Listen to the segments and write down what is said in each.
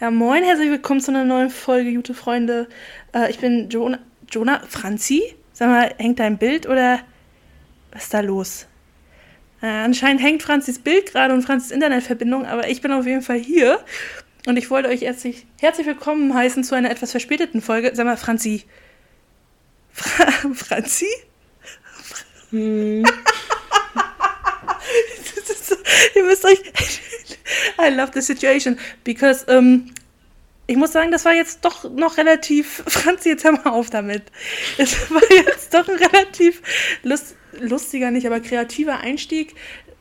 Ja, moin, herzlich willkommen zu einer neuen Folge, gute Freunde. Äh, ich bin Jonah. Jonah? Franzi? Sag mal, hängt dein Bild oder was ist da los? Äh, anscheinend hängt Franzis Bild gerade und Franzis Internetverbindung, aber ich bin auf jeden Fall hier. Und ich wollte euch herzlich, herzlich willkommen heißen zu einer etwas verspäteten Folge. Sag mal, Franzi. Fra Franzi? Hm. so, ihr müsst euch. I love the situation. Because, ähm, ich muss sagen, das war jetzt doch noch relativ. Franzi, jetzt hör mal auf damit. Es war jetzt doch ein relativ lust, lustiger, nicht, aber kreativer Einstieg.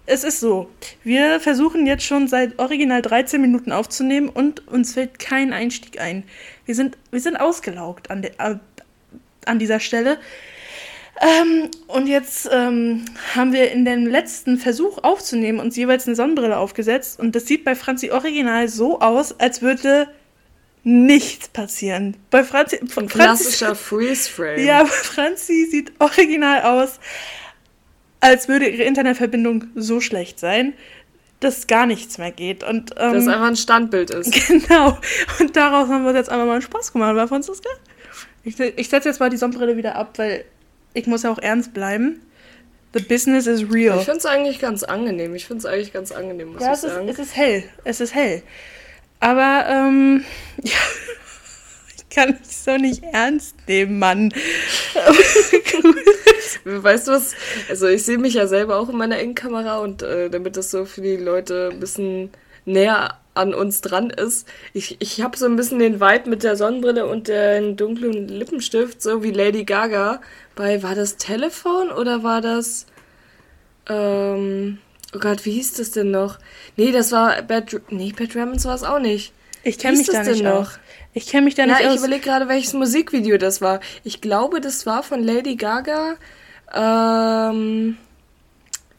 Es ist so, wir versuchen jetzt schon seit original 13 Minuten aufzunehmen und uns fällt kein Einstieg ein. Wir sind, wir sind ausgelaugt an, de, äh, an dieser Stelle. Ähm, und jetzt ähm, haben wir in dem letzten Versuch aufzunehmen uns jeweils eine Sonnenbrille aufgesetzt. Und das sieht bei Franzi original so aus, als würde nichts passieren. Bei Franzi. Ein klassischer Freeze-Frame. Ja, Franzi sieht original aus, als würde ihre Internetverbindung so schlecht sein, dass gar nichts mehr geht. Und, ähm, dass einfach ein Standbild ist. Genau. Und daraus haben wir uns jetzt einfach mal einen Spaß gemacht, war Franziska? Ich, ich setze jetzt mal die Sonnenbrille wieder ab, weil ich muss ja auch ernst bleiben. The business is real. Ich finde es eigentlich ganz angenehm. Ich finde es eigentlich ganz angenehm, muss ja, ich sagen. Ja, es ist hell. Es ist hell. Aber, ähm, ja, ich kann mich so nicht ernst nehmen, Mann. weißt du was? Also, ich sehe mich ja selber auch in meiner Innenkamera und äh, damit das so für die Leute ein bisschen näher an uns dran ist. Ich, ich habe so ein bisschen den Vibe mit der Sonnenbrille und dem dunklen Lippenstift, so wie Lady Gaga bei, war das Telefon oder war das, ähm, oh Gott, wie hieß das denn noch? Nee, das war Bad, nee, Bad Ramons war es auch nicht. Ich kenne mich da nicht noch. Ich kenne mich da nicht ja, aus. ich überlege gerade, welches Musikvideo das war. Ich glaube, das war von Lady Gaga, ähm,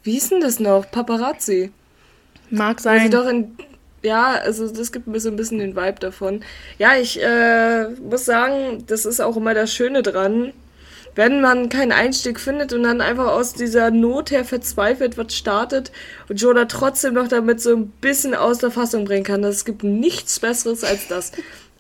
wie hieß denn das noch? Paparazzi. Mag sein. Also doch in, ja, also das gibt mir so ein bisschen den Vibe davon. Ja, ich äh, muss sagen, das ist auch immer das Schöne dran, wenn man keinen Einstieg findet und dann einfach aus dieser Not her verzweifelt was startet und Jonah trotzdem noch damit so ein bisschen aus der Fassung bringen kann. Es gibt nichts Besseres als das.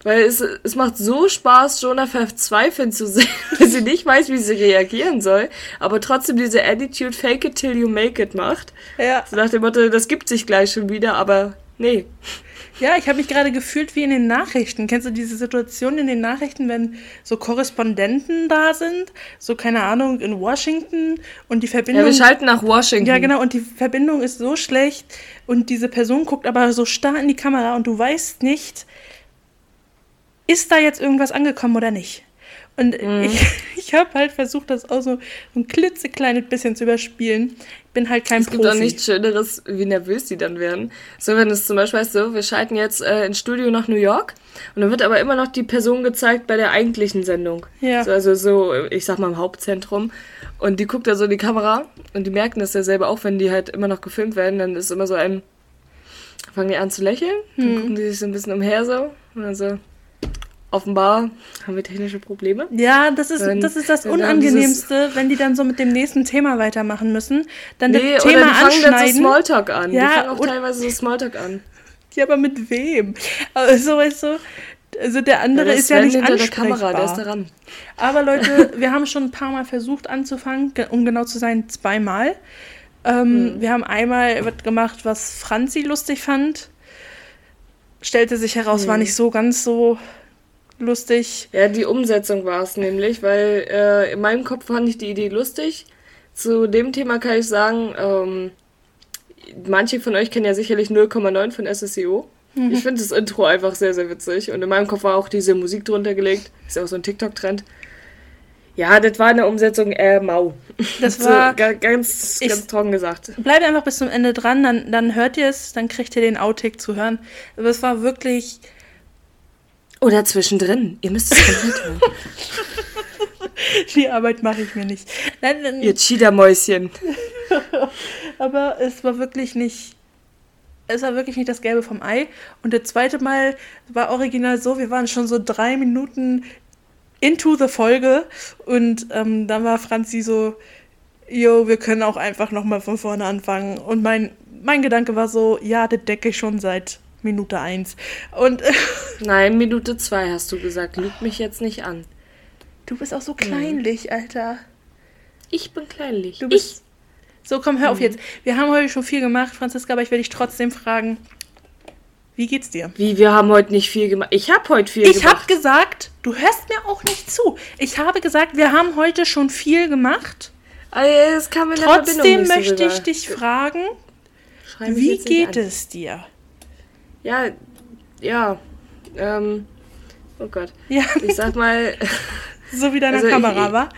Weil es, es macht so Spaß, Jonah verzweifeln zu sehen, weil sie nicht weiß, wie sie reagieren soll, aber trotzdem diese Attitude Fake it till you make it macht. Ja. So nach dem Motto, das gibt sich gleich schon wieder, aber nee. Ja, ich habe mich gerade gefühlt wie in den Nachrichten. Kennst du diese Situation in den Nachrichten, wenn so Korrespondenten da sind? So, keine Ahnung, in Washington und die Verbindung. Ja, wir schalten nach Washington. Ja, genau, und die Verbindung ist so schlecht und diese Person guckt aber so starr in die Kamera und du weißt nicht, ist da jetzt irgendwas angekommen oder nicht? Und mhm. ich, ich habe halt versucht, das auch so ein klitzekleines bisschen zu überspielen. Ich bin halt kein es Profi. Es gibt auch nichts Schöneres, wie nervös die dann werden. So, wenn es zum Beispiel heißt, so, wir schalten jetzt äh, ins Studio nach New York und dann wird aber immer noch die Person gezeigt bei der eigentlichen Sendung. Ja. So, also so, ich sag mal im Hauptzentrum. Und die guckt da so in die Kamera und die merken das ja selber auch, wenn die halt immer noch gefilmt werden, dann ist immer so ein, fangen die an zu lächeln, dann hm. gucken die sich so ein bisschen umher so und dann so, offenbar haben wir technische Probleme. Ja, das ist, das, ist das Unangenehmste, wenn die dann so mit dem nächsten Thema weitermachen müssen. Dann nee, das Thema oder die fangen anschneiden. dann so Smalltalk an. Ja, die fangen auch teilweise so Smalltalk an. Ja, aber mit wem? Also, weißt du, also der andere ja, ist ja nicht ansprechbar. der Kamera, der ist daran. Aber Leute, wir haben schon ein paar Mal versucht anzufangen, um genau zu sein, zweimal. Ähm, mhm. Wir haben einmal was gemacht, was Franzi lustig fand. Stellte sich heraus, mhm. war nicht so ganz so lustig. Ja, die Umsetzung war es nämlich, weil äh, in meinem Kopf fand ich die Idee lustig. Zu dem Thema kann ich sagen, ähm, manche von euch kennen ja sicherlich 0,9 von SSEO. Mhm. Ich finde das Intro einfach sehr, sehr witzig. Und in meinem Kopf war auch diese Musik drunter gelegt. Ist ja auch so ein TikTok-Trend. Ja, das war eine Umsetzung äh, mau. Das war so, ganz, ganz trocken gesagt. Bleibt einfach bis zum Ende dran, dann, dann hört ihr es, dann kriegt ihr den Outtake zu hören. Aber es war wirklich oder zwischendrin. Ihr müsst es komplett hören. Die Arbeit mache ich mir nicht. Nein, nein. Ihr Cheetah-Mäuschen. Aber es war wirklich nicht. Es war wirklich nicht das Gelbe vom Ei. Und das zweite Mal war original so, wir waren schon so drei Minuten into the Folge. Und ähm, dann war Franzi so, jo, wir können auch einfach nochmal von vorne anfangen. Und mein, mein Gedanke war so, ja, das decke ich schon seit Minute eins. Und Nein, Minute zwei hast du gesagt. Lüg mich jetzt nicht an. du bist auch so kleinlich, Alter. Ich bin kleinlich. Du bist. So, komm, hör auf jetzt. Wir haben heute schon viel gemacht, Franziska, aber ich werde dich trotzdem fragen. Wie geht's dir? ich. Wie, wir haben heute nicht viel gemacht. Ich habe heute viel Ich habe gemacht. gesagt, du hörst mir auch nicht zu. Ich habe gesagt, wir haben heute schon viel gemacht. Äh, Es kam in der Verbindung Trotzdem möchte ich dich fragen, wie geht es dir? Ja, ja. Ähm, oh Gott. Ja, Ich sag mal, so wie deine Also ich- Kamera, war.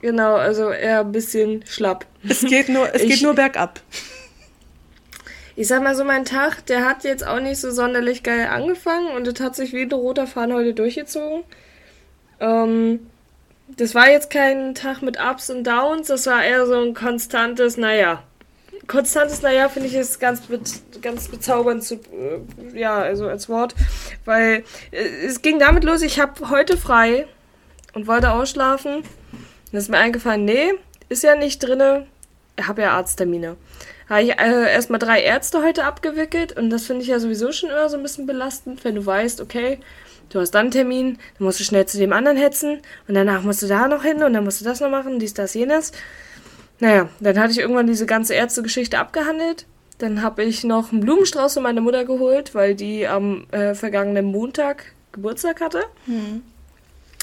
genau, also eher ein bisschen schlapp. Es geht nur, es Ich- geht nur bergab. Ich sag mal so, mein Tag, der hat jetzt auch nicht so sonderlich geil angefangen und das hat sich wie ein roter Faden heute durchgezogen. Ähm, das war jetzt kein Tag mit Ups und Downs, das war eher so ein konstantes, naja. Konstantes, naja, finde ich ist ganz, be ganz bezaubernd zu, äh, ja, also als Wort, weil äh, es ging damit los, ich habe heute frei und wollte ausschlafen. Dann ist mir eingefallen, nee, ist ja nicht drinne, ich habe ja Arzttermine. Habe ich äh, erstmal drei Ärzte heute abgewickelt und das finde ich ja sowieso schon immer so ein bisschen belastend, wenn du weißt, okay, du hast dann einen Termin, dann musst du schnell zu dem anderen hetzen und danach musst du da noch hin und dann musst du das noch machen, dies, das, jenes. Naja, dann hatte ich irgendwann diese ganze Ärztegeschichte abgehandelt. Dann habe ich noch einen Blumenstrauß für meine Mutter geholt, weil die am äh, vergangenen Montag Geburtstag hatte.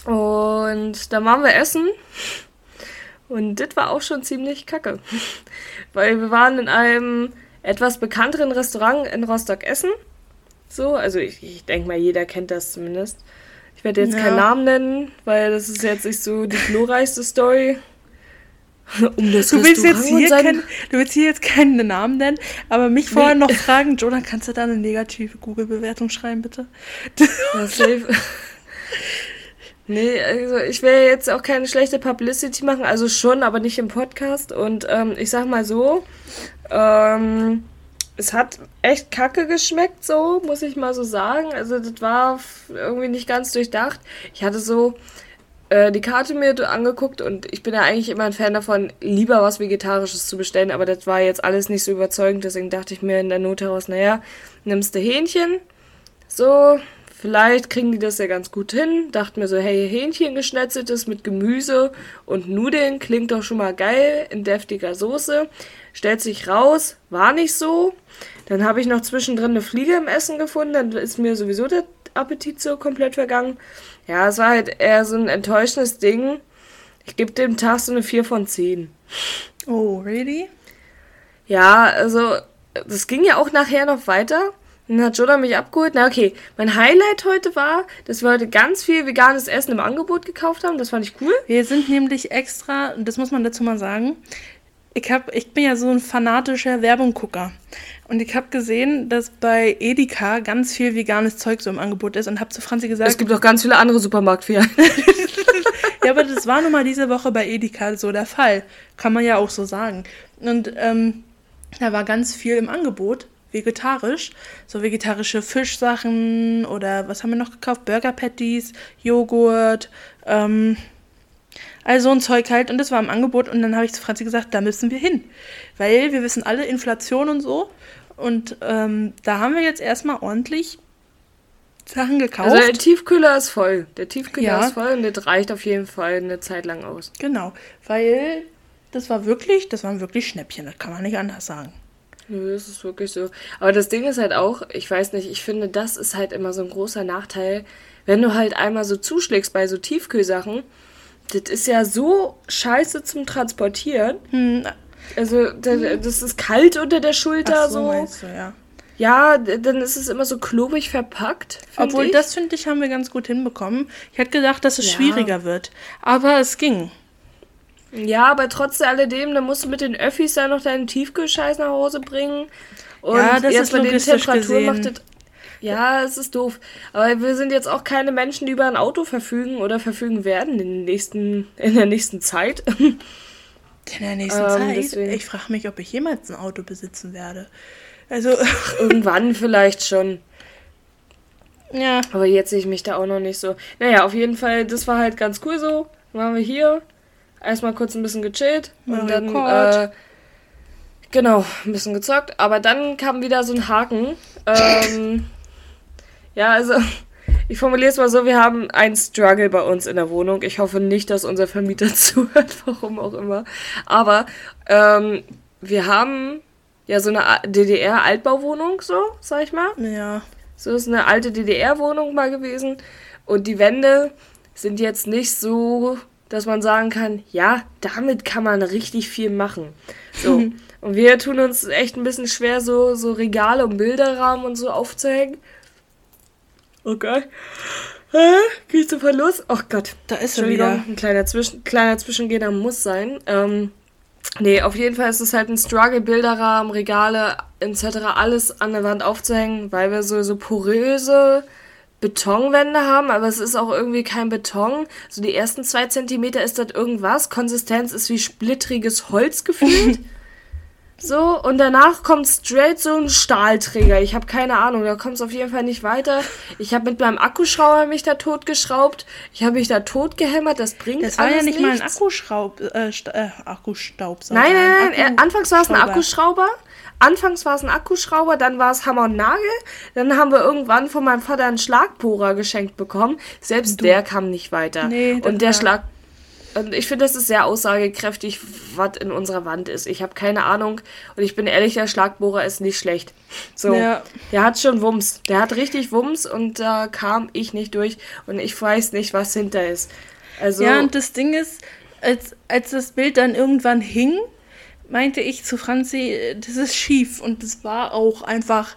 Und dann waren wir essen. Und das war auch schon ziemlich kacke. Weil wir waren in einem etwas bekannteren Restaurant in Rostock essen. So, also ich, ich denke mal, jeder kennt das zumindest. Ich werde jetzt Ja. keinen Namen nennen, weil das ist jetzt nicht so die glorreichste Story. Um das Du willst, jetzt Restaurant und hier sein- kein, du willst hier jetzt keinen Namen nennen, aber mich vorher noch fragen, Jonah, kannst du da eine negative Google-Bewertung schreiben, bitte? Ja, safe. nee, also ich will jetzt auch keine schlechte Publicity machen, also schon, aber nicht im Podcast. Und ähm, ich sag mal so, ähm, es hat echt kacke geschmeckt, so, muss ich mal so sagen. Also das war irgendwie nicht ganz durchdacht. Ich hatte so äh, die Karte mir angeguckt und ich bin ja eigentlich immer ein Fan davon, lieber was Vegetarisches zu bestellen, aber das war jetzt alles nicht so überzeugend, deswegen dachte ich mir in der Not heraus, naja, nimmst du Hähnchen, so, vielleicht kriegen die das ja ganz gut hin. Dachte mir so, hey, Hähnchen geschnetzeltes mit Gemüse und Nudeln klingt doch schon mal geil in deftiger Soße. Stellt sich raus, war nicht so. Dann habe ich noch zwischendrin eine Fliege im Essen gefunden, dann ist mir sowieso der Appetit so komplett vergangen. Ja, es war halt eher so ein enttäuschendes Ding. Ich gebe dem Tag so eine 4 von 10. Oh, really? Ja, also, das ging ja auch nachher noch weiter. Dann hat Joda mich abgeholt. Na, okay. Mein Highlight heute war, dass wir heute ganz viel veganes Essen im Angebot gekauft haben. Das fand ich cool. Wir sind nämlich extra, und das muss man dazu mal sagen, ich, hab, ich bin ja so ein fanatischer Werbunggucker. Und ich habe gesehen, dass bei Edeka ganz viel veganes Zeug so im Angebot ist und habe zu Franzi gesagt, Es gibt auch ganz viele andere Supermarktfilialen. ja, aber das war nun mal diese Woche bei Edeka so der Fall. Kann man ja auch so sagen. Und ähm, da war ganz viel im Angebot, vegetarisch. So vegetarische Fischsachen oder was haben wir noch gekauft? Burger Patties, Joghurt, ähm, all so ein Zeug halt. Und das war im Angebot. Und dann habe ich zu Franzi gesagt, da müssen wir hin. Weil wir wissen alle, Inflation und so. Und ähm, da haben wir jetzt erstmal ordentlich Sachen gekauft. Also der Tiefkühler ist voll. Der Tiefkühler Ja. ist voll und das reicht auf jeden Fall eine Zeit lang aus. Genau, weil das war wirklich, das waren wirklich Schnäppchen, das kann man nicht anders sagen. Nö, das ist wirklich so. Aber das Ding ist halt auch, ich weiß nicht, ich finde, das ist halt immer so ein großer Nachteil, wenn du halt einmal so zuschlägst bei so Tiefkühlsachen. Das ist ja so scheiße zum Transportieren. Hm, Also, da- das ist kalt unter der Schulter ach so, so. meinst du, ja. Ja, dann ist es immer so klobig verpackt. Obwohl, ich. das finde ich, haben wir ganz gut hinbekommen. Ich hätte gedacht, dass es Ja. schwieriger wird. Aber es ging. Ja, aber trotz alledem, dann musst du mit den Öffis da noch deinen Tiefkühlscheiß nach Hause bringen. Und Ja, das jetzt ist bei den Temperaturen macht das. Ja, es ist doof. Aber wir sind jetzt auch keine Menschen, die über ein Auto verfügen oder verfügen werden in, den nächsten, in der nächsten Zeit. In der nächsten Ähm, Zeit. deswegen. Ich frage mich, ob ich jemals ein Auto besitzen werde. Also, Irgendwann vielleicht schon. ja. Aber jetzt sehe ich mich da auch noch nicht so. Naja, auf jeden Fall, das war halt ganz cool so. Dann waren wir hier. Erstmal kurz ein bisschen gechillt. Mario und dann Kart. äh, Genau, ein bisschen gezockt. Aber dann kam wieder so ein Haken. Ähm, ja, also ich formuliere es mal so, wir haben einen Struggle bei uns in der Wohnung. Ich hoffe nicht, dass unser Vermieter zuhört, warum auch immer. Aber ähm, wir haben ja so eine DDR-Altbauwohnung, so, sag ich mal. Ja. So ist eine alte DDR-Wohnung mal gewesen. Und die Wände sind jetzt nicht so, dass man sagen kann, ja, damit kann man richtig viel machen. So. und wir tun uns echt ein bisschen schwer, so, so Regale und Bilderrahmen und so aufzuhängen. Okay. Hä? Geh ich sofort los? Oh Gott. Da ist Entschuldigung, wieder. ein kleiner, Zwischen kleiner Zwischengehender muss sein. Ähm, nee, auf jeden Fall ist es halt ein Struggle, Bilderrahmen, Regale etc. alles an der Wand aufzuhängen, weil wir so, so poröse Betonwände haben, aber es ist auch irgendwie kein Beton. So die ersten zwei Zentimeter ist das irgendwas. Konsistenz ist wie splittriges Holz gefühlt. So, und danach kommt straight so ein Stahlträger. Ich habe keine Ahnung, da kommt es auf jeden Fall nicht weiter. Ich habe mit meinem Akkuschrauber mich da totgeschraubt. Ich habe mich da totgehämmert, das bringt Das war alles ja nicht mal ein nichts. Akkuschraub, äh, äh, Akkustaubsauger. Nein, nein, nein. ein äh, Anfangs war es ein Akkuschrauber. Anfangs war es ein Akkuschrauber, dann war es Hammer und Nagel. Dann haben wir irgendwann von meinem Vater einen Schlagbohrer geschenkt bekommen. Selbst der kam nicht weiter. Nee, und der war- Schlag. Und ich finde, das ist sehr aussagekräftig, was in unserer Wand ist. Ich habe keine Ahnung. Und ich bin ehrlich, der Schlagbohrer ist nicht schlecht. So. Ja. Der hat schon Wumms. Der hat richtig Wumms und da kam ich nicht durch. Und ich weiß nicht, was hinter ist. Also. Ja, und das Ding ist, als, als das Bild dann irgendwann hing, meinte ich zu Franzi, das ist schief. Und das war auch einfach,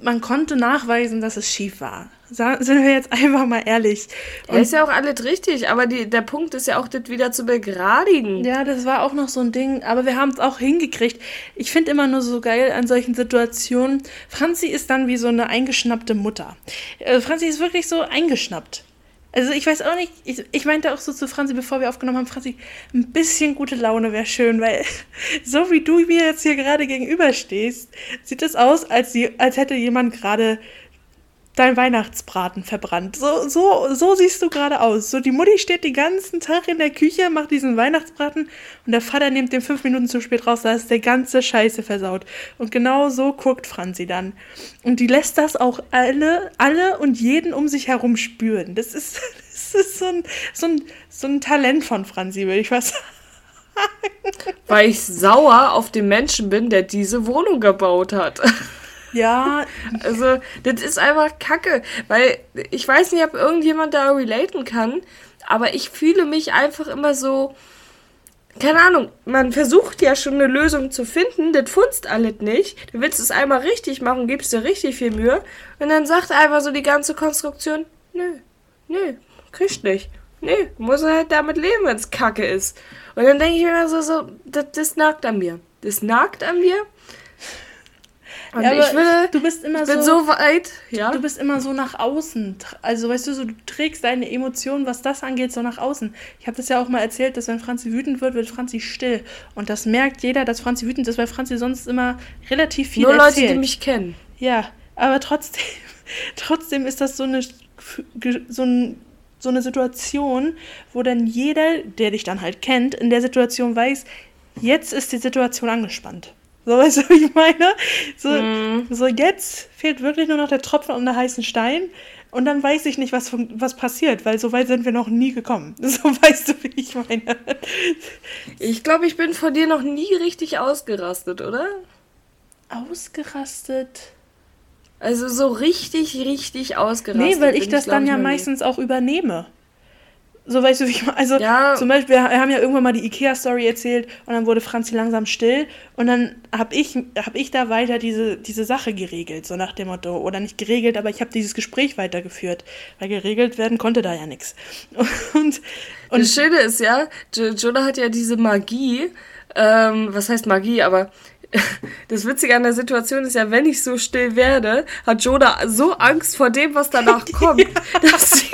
man konnte nachweisen, dass es schief war. Sind wir jetzt einfach mal ehrlich. Ja, ist ja auch alles richtig, aber die, der Punkt ist ja auch, das wieder zu begradigen. Ja, das war auch noch so ein Ding, aber wir haben es auch hingekriegt. Ich finde immer nur so geil an solchen Situationen. Franzi ist dann wie so eine eingeschnappte Mutter. Äh, Franzi ist wirklich so eingeschnappt. Also ich weiß auch nicht, ich, ich meinte auch so zu Franzi, bevor wir aufgenommen haben, Franzi, ein bisschen gute Laune wäre schön, weil so wie du mir jetzt hier gerade gegenüberstehst, sieht es aus, als, die, als hätte jemand gerade dein Weihnachtsbraten verbrannt. So, so, so siehst du gerade aus. So, die Mutti steht den ganzen Tag in der Küche, macht diesen Weihnachtsbraten und der Vater nimmt den fünf Minuten zu spät raus, da ist der ganze Scheiße versaut. Und genau so guckt Franzi dann. Und die lässt das auch alle, alle und jeden um sich herum spüren. Das ist, das ist so ein, so ein, so ein Talent von Franzi, würde ich was sagen. Weil ich sauer auf den Menschen bin, der diese Wohnung gebaut hat. Ja, Also, das ist einfach kacke. Weil ich weiß nicht, ob irgendjemand da relaten kann, aber ich fühle mich einfach immer so. Keine Ahnung, man versucht ja schon eine Lösung zu finden, das funzt alles nicht. Du willst es einmal richtig machen, gibst dir richtig viel Mühe und dann sagt einfach so die ganze Konstruktion, nö, nö, kriegst nicht. Nö, muss halt damit leben, wenn es kacke ist. Und dann denke ich mir immer so, so das, das nagt an mir. Das nagt an mir. Und ja ich will, du bist immer ich bin so so weit, ja. Du bist immer so nach außen. Also, weißt du, so, du trägst deine Emotionen, was das angeht, so nach außen. Ich habe das ja auch mal erzählt, dass wenn Franzi wütend wird, wird Franzi still. Und das merkt jeder, dass Franzi wütend ist, weil Franzi sonst immer relativ viel Nur Leute, erzählt. die mich kennen. Ja, aber trotzdem, trotzdem ist das so eine, so, ein, so eine Situation, wo dann jeder, der dich dann halt kennt, in der Situation weiß, jetzt ist die Situation angespannt. So, weißt du, wie ich meine? So, Mhm. so jetzt fehlt wirklich nur noch der Tropfen um den heißen Stein. Und dann weiß ich nicht, was, was passiert, weil so weit sind wir noch nie gekommen. So weißt du, wie ich meine. Ich glaube, ich bin von dir noch nie richtig ausgerastet, oder? Ausgerastet. Also so richtig, richtig ausgerastet. Nee, weil ich das glaub dann ja meistens auch übernehme. So weißt du, wie ich meine. Also Ja. zum Beispiel, wir haben ja irgendwann mal die IKEA-Story erzählt und dann wurde Franzi langsam still und dann habe ich, hab ich da weiter diese, diese Sache geregelt, so nach dem Motto. Oder nicht geregelt, aber ich habe dieses Gespräch weitergeführt. Weil geregelt werden konnte da ja nichts. Und, und Das Schöne ist ja, Jo- Jonah hat ja diese Magie, ähm, was heißt Magie, aber das Witzige an der Situation ist ja, wenn ich so still werde, hat Jonah so Angst vor dem, was danach kommt, dass, sie,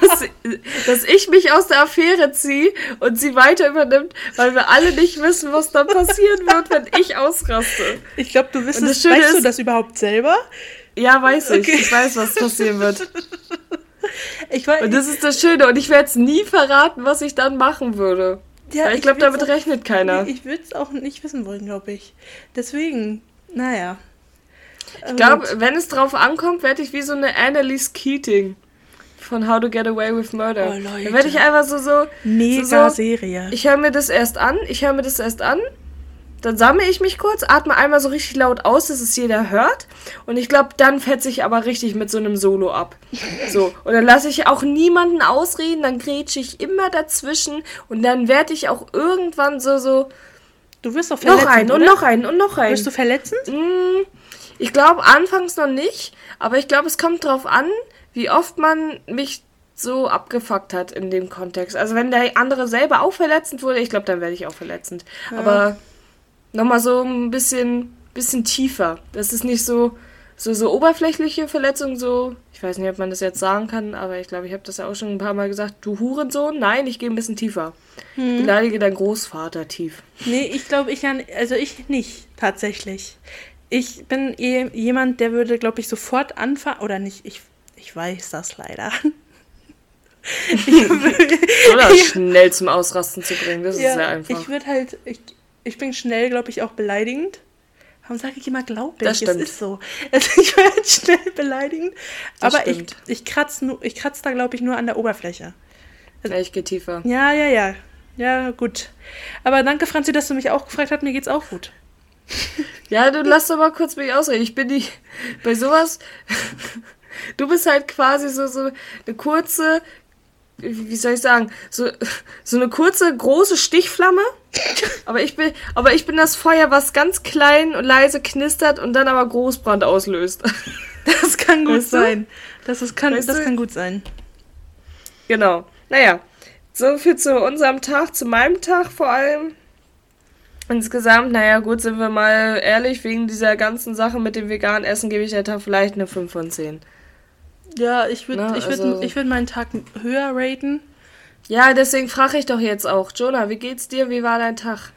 dass, sie, dass ich mich aus der Affäre ziehe und sie weiter übernimmt, weil wir alle nicht wissen, was dann passieren wird, wenn ich ausraste. ich glaube, du Und das Schöne weißt du ist- das überhaupt selber? Ja, weiß ich. Okay. Ich weiß, was passieren wird. Ich weiß, Und das ist das Schöne. Und ich werde es nie verraten, was ich dann machen würde. Ja, ich glaube, damit auch, rechnet keiner. Ich würde es auch nicht wissen wollen, glaube ich. Deswegen, naja. Ich glaube, wenn es drauf ankommt, werde ich wie so eine Annalise Keating von How to Get Away with Murder. Oh, Leute. Dann werde ich einfach so so. Mega so, Serie. Ich höre mir das erst an, ich höre mir das erst an, dann sammle ich mich kurz, atme einmal so richtig laut aus, dass es jeder hört. Und ich glaube, dann fetze ich aber richtig mit so einem Solo ab. So. Und dann lasse ich auch niemanden ausreden, dann grätsche ich immer dazwischen und dann werde ich auch irgendwann so, so. Du wirst doch verletzend. Noch einen und noch einen und noch einen. Wirst du verletzend? Mm, ich glaube anfangs noch nicht, aber ich glaube, es kommt drauf an, wie oft man mich so abgefuckt hat in dem Kontext. Also wenn der andere selber auch verletzend wurde, ich glaube, dann werde ich auch verletzend. Ja. Aber nochmal so ein bisschen, bisschen tiefer. Das ist nicht so, so, so oberflächliche Verletzung, so, ich weiß nicht, ob man das jetzt sagen kann, aber ich glaube, ich habe das ja auch schon ein paar Mal gesagt, du Hurensohn, nein, ich gehe ein bisschen tiefer. Hm. Ich beleidige deinen Großvater tief. Nee, ich glaube, ich, also ich nicht, tatsächlich. Ich bin eh jemand, der würde, glaube ich, sofort anfangen, oder nicht, ich ich weiß das leider. Oder schnell zum Ausrasten zu bringen, das ja, ist sehr einfach. Ich würde halt, ich, ich bin schnell, glaube ich, auch beleidigend. Warum sage ich immer, glaube ich? Das stimmt. Es ist so. Also ich werde schnell beleidigend. Das aber stimmt. ich, ich kratze ich kratz da, glaube ich, nur an der Oberfläche. Also, ja, ich gehe tiefer. Ja, ja, ja. Ja, gut. Aber danke, Franzi, dass du mich auch gefragt hast. Mir geht's auch gut. Ja, du lass doch mal kurz mich ausreden. Ich bin nicht bei sowas. Du bist halt quasi so, so eine kurze, wie soll ich sagen, so, so eine kurze, große Stichflamme. Aber ich bin, aber ich bin das Feuer, was ganz klein und leise knistert und dann aber Großbrand auslöst. Das kann gut weißt sein. Das, ist, kann, das kann gut sein. Genau. Naja, so viel zu unserem Tag, zu meinem Tag vor allem. Insgesamt, naja, gut, sind wir mal ehrlich, wegen dieser ganzen Sache mit dem veganen Essen gebe ich der Tag vielleicht eine 5 von 10. Ja, ich würde ich würd, also, würd meinen Tag höher raten. Ja, deswegen frage ich doch jetzt auch. Jonah, wie geht's dir? Wie war dein Tag?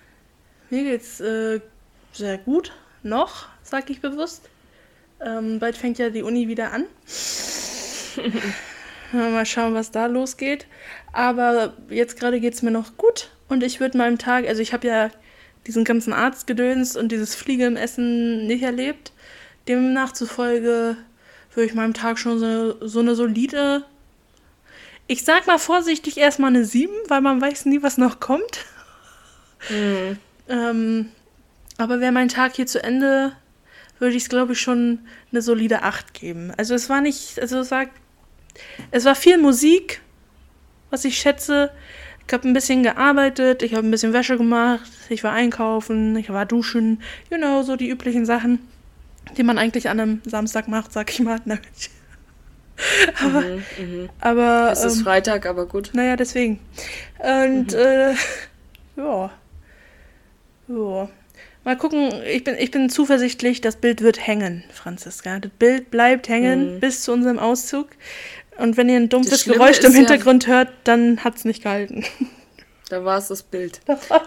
Mir geht's äh, sehr gut. Noch, sag ich bewusst. Ähm, bald fängt ja die Uni wieder an. Mal schauen, was da losgeht. Aber jetzt gerade geht es mir noch gut. Und ich würde meinem Tag, also ich habe ja diesen ganzen Arztgedöns und dieses Fliege im Essen nicht erlebt. Demnach zufolge würde ich meinem Tag schon so, so eine solide, ich sag mal vorsichtig erstmal eine 7, weil man weiß nie, was noch kommt. Mhm. ähm, aber wäre mein Tag hier zu Ende, würde ich es, glaube ich, schon eine solide 8 geben. Also es war nicht, also es war, es war viel Musik, was ich schätze. Ich habe ein bisschen gearbeitet, ich habe ein bisschen Wäsche gemacht, ich war einkaufen, ich war duschen, you know, so die üblichen Sachen die man eigentlich an einem Samstag macht, sag ich mal. aber, mhm, mh. aber es ist ähm, Freitag, aber gut. Naja, deswegen. Und mhm. äh, ja. Ja. Mal gucken, ich bin, ich bin zuversichtlich, das Bild wird hängen, Franziska. Das Bild bleibt hängen mhm. bis zu unserem Auszug. Und wenn ihr ein dumpfes Geräusch im Hintergrund ja, hört, dann hat es nicht gehalten. Da war es das Bild.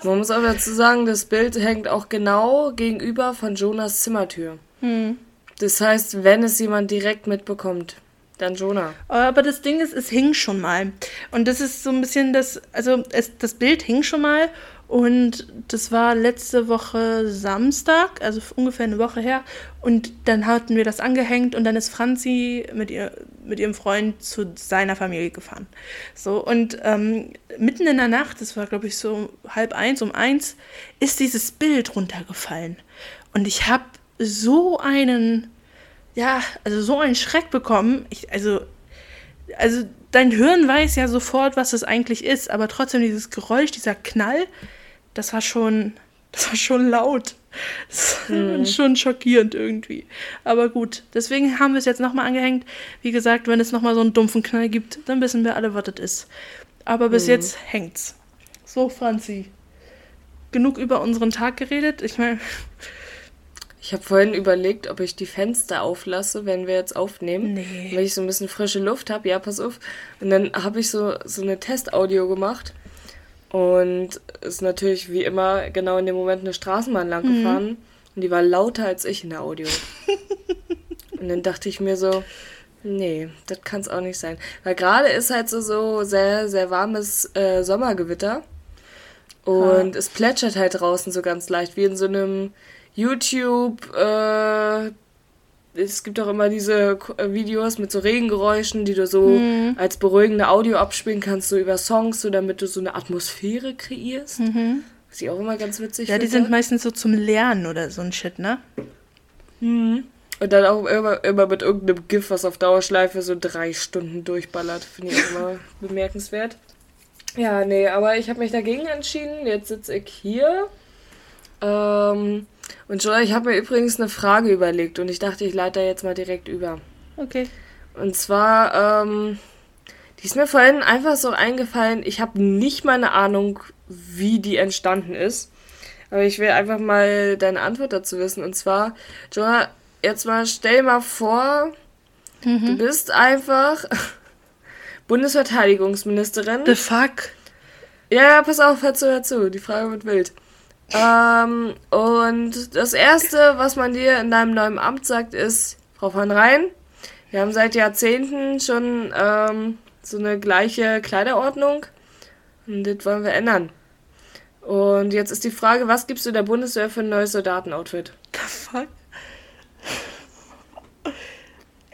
Man muss aber dazu sagen, das Bild hängt auch genau gegenüber von Jonas Zimmertür. Hm. Das heißt, wenn es jemand direkt mitbekommt, dann Jonah. Aber das Ding ist, es hing schon mal. Und das ist so ein bisschen das, also es, das Bild hing schon mal und das war letzte Woche Samstag, also ungefähr eine Woche her. Und dann hatten wir das angehängt und dann ist Franzi mit, ihr, mit ihrem Freund zu seiner Familie gefahren. So, und ähm, mitten in der Nacht, das war glaube ich so halb eins, um eins, ist dieses Bild runtergefallen. Und ich habe so einen, ja, also so einen Schreck bekommen. Ich, also, also dein Hirn weiß ja sofort, was es eigentlich ist, aber trotzdem dieses Geräusch, dieser Knall, das war schon, das war schon laut. Das war hm. schon schockierend irgendwie. Aber gut, deswegen haben wir es jetzt nochmal angehängt. Wie gesagt, wenn es nochmal so einen dumpfen Knall gibt, dann wissen wir alle, was das ist. Aber bis hm. jetzt hängt's. So, Franzi. Genug über unseren Tag geredet. Ich meine, ich habe vorhin überlegt, ob ich die Fenster auflasse, wenn wir jetzt aufnehmen. Nee. Weil ich so ein bisschen frische Luft habe. Ja, pass auf. Und dann habe ich so, so eine Testaudio gemacht. Und ist natürlich wie immer genau in dem Moment eine Straßenbahn lang mhm. gefahren. Und die war lauter als ich in der Audio. und dann dachte ich mir so, nee, das kann es auch nicht sein. Weil gerade ist halt so, so sehr, sehr warmes äh, Sommergewitter. Und ah. es plätschert halt draußen so ganz leicht, wie in so einem YouTube, äh, es gibt auch immer diese äh, Videos mit so Regengeräuschen, die du so mhm. als beruhigende Audio abspielen kannst, so über Songs, so damit du so eine Atmosphäre kreierst. Mhm. Was ich auch immer ganz witzig Ja, die finde. sind meistens so zum Lernen oder so ein Shit, ne? Mhm. Und dann auch immer, immer mit irgendeinem GIF, was auf Dauerschleife so drei Stunden durchballert. Finde ich immer bemerkenswert. Ja, nee, aber ich habe mich dagegen entschieden. Jetzt sitze ich hier. Ähm, und Joy, ich habe mir übrigens eine Frage überlegt und ich dachte, ich leite da jetzt mal direkt über. Okay. Und zwar, ähm, die ist mir vorhin einfach so eingefallen. Ich habe nicht mal eine Ahnung, wie die entstanden ist. Aber ich will einfach mal deine Antwort dazu wissen. Und zwar, Jonah, jetzt mal stell mal vor, mhm. du bist einfach Bundesverteidigungsministerin. The fuck? Ja, ja, pass auf, hör zu, hör zu. Die Frage wird wild. Ähm, und das Erste, was man dir in deinem neuen Amt sagt, ist, Frau von Rhein, wir haben seit Jahrzehnten schon ähm, so eine gleiche Kleiderordnung und das wollen wir ändern. Und jetzt ist die Frage, was gibst du der Bundeswehr für ein neues Soldatenoutfit? The fuck?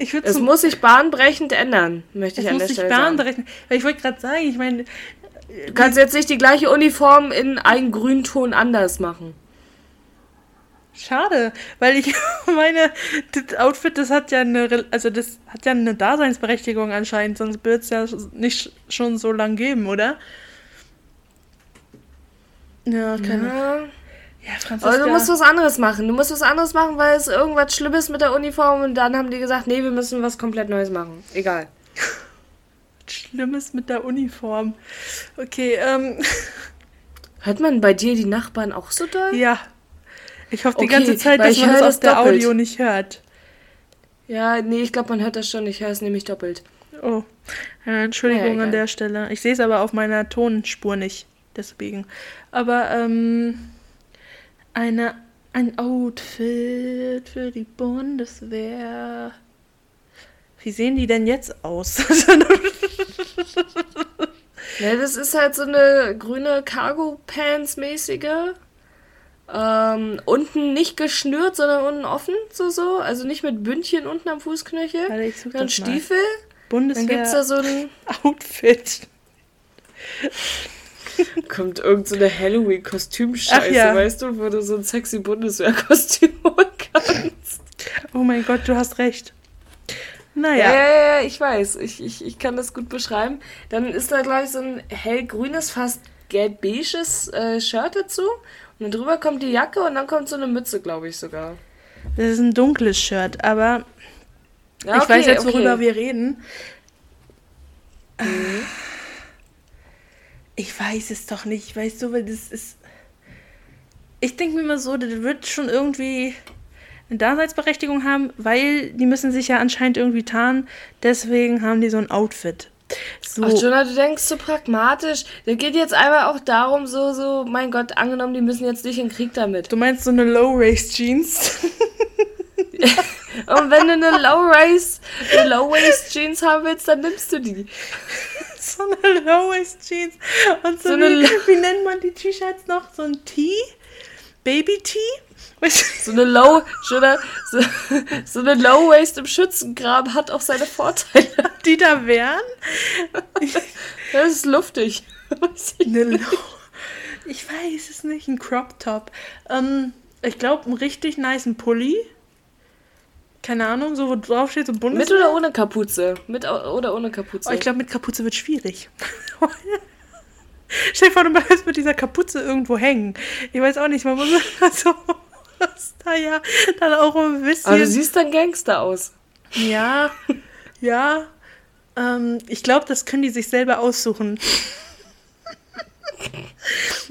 Ich es muss sich bahnbrechend ändern, möchte ich an der Stelle sagen. Es muss sich bahnbrechend. Ich wollte gerade sagen, ich meine, Du kannst jetzt nicht die gleiche Uniform in einen Grünton anders machen. Schade, weil ich meine, das Outfit, das hat ja eine, also das hat ja eine Daseinsberechtigung anscheinend, sonst wird es ja nicht schon so lang geben, oder? Ja, keine ja. Ja, Franziska. Aber du musst was anderes machen. Du musst was anderes machen, weil es irgendwas Schlimmes mit der Uniform und dann haben die gesagt, nee, wir müssen was komplett Neues machen. Egal. Schlimmes mit der Uniform. Okay, ähm. Hört man bei dir die Nachbarn auch so doll? Ja. Ich hoffe die okay, ganze Zeit, dass man das aus der doppelt. Audio nicht hört. Ja, nee, ich glaube, man hört das schon. Ich höre es nämlich doppelt. Oh. Ja, Entschuldigung ja, an der Stelle. Ich sehe es aber auf meiner Tonspur nicht. Deswegen. Aber, ähm. Eine, ein Outfit für die Bundeswehr. Wie sehen die denn jetzt aus? ja, das ist halt so eine grüne Cargo-Pants-mäßige. Ähm, unten nicht geschnürt, sondern unten offen, so so. Also nicht mit Bündchen unten am Fußknöchel. Warte, Dann Stiefel. Bundeswehr Dann gibt's da so ein Outfit. Kommt irgend so eine Halloween-Kostümscheiße, ja. weißt du, wo du so ein sexy Bundeswehr-Kostüm holen kannst. Oh mein Gott, du hast recht. Naja. Ja, ja, ja, ich weiß. Ich, ich, ich kann das gut beschreiben. Dann ist da, glaube ich, so ein hellgrünes, fast gelb-beiges äh, Shirt dazu. Und dann drüber kommt die Jacke und dann kommt so eine Mütze, glaube ich sogar. Das ist ein dunkles Shirt, aber ja, okay, ich weiß jetzt, worüber okay. wir reden. Mhm. Ich weiß es doch nicht. Weißt du, weil das ist. Ich denke mir mal so, das wird schon irgendwie eine Daseinsberechtigung haben, weil die müssen sich ja anscheinend irgendwie tarnen. Deswegen haben die so ein Outfit. So. Ach, Jonah, du denkst so pragmatisch. Da geht jetzt einmal auch darum, so, so, mein Gott, angenommen, die müssen jetzt nicht in den Krieg damit. Du meinst so eine Low-Race-Jeans? Und wenn du eine Low-Race, eine Low-Waist-Jeans haben willst, dann nimmst du die. So eine Low-Waist-Jeans. Und so, so eine, wie nennt man die T-Shirts noch? So ein Tee? Baby-Tee? So eine Low, oder, so, so eine Low Waist im Schützengraben hat auch seine Vorteile. Die da wären? Das ist luftig. Eine Low, ich weiß es nicht, ein Crop Top. Ähm, ich glaube, einen richtig niceen Pulli. Keine Ahnung, so wo drauf steht, so Bundeswehr. Mit oder ohne Kapuze? Mit oder ohne Kapuze? Oh, ich glaube, mit Kapuze wird schwierig. Stell dir vor, du bleibst mit dieser Kapuze irgendwo hängen. Ich weiß auch nicht, man muss so das da ja dann auch ein bisschen. Aber du siehst dann Gangster aus. Ja, ja. Ähm, ich glaube, das können die sich selber aussuchen.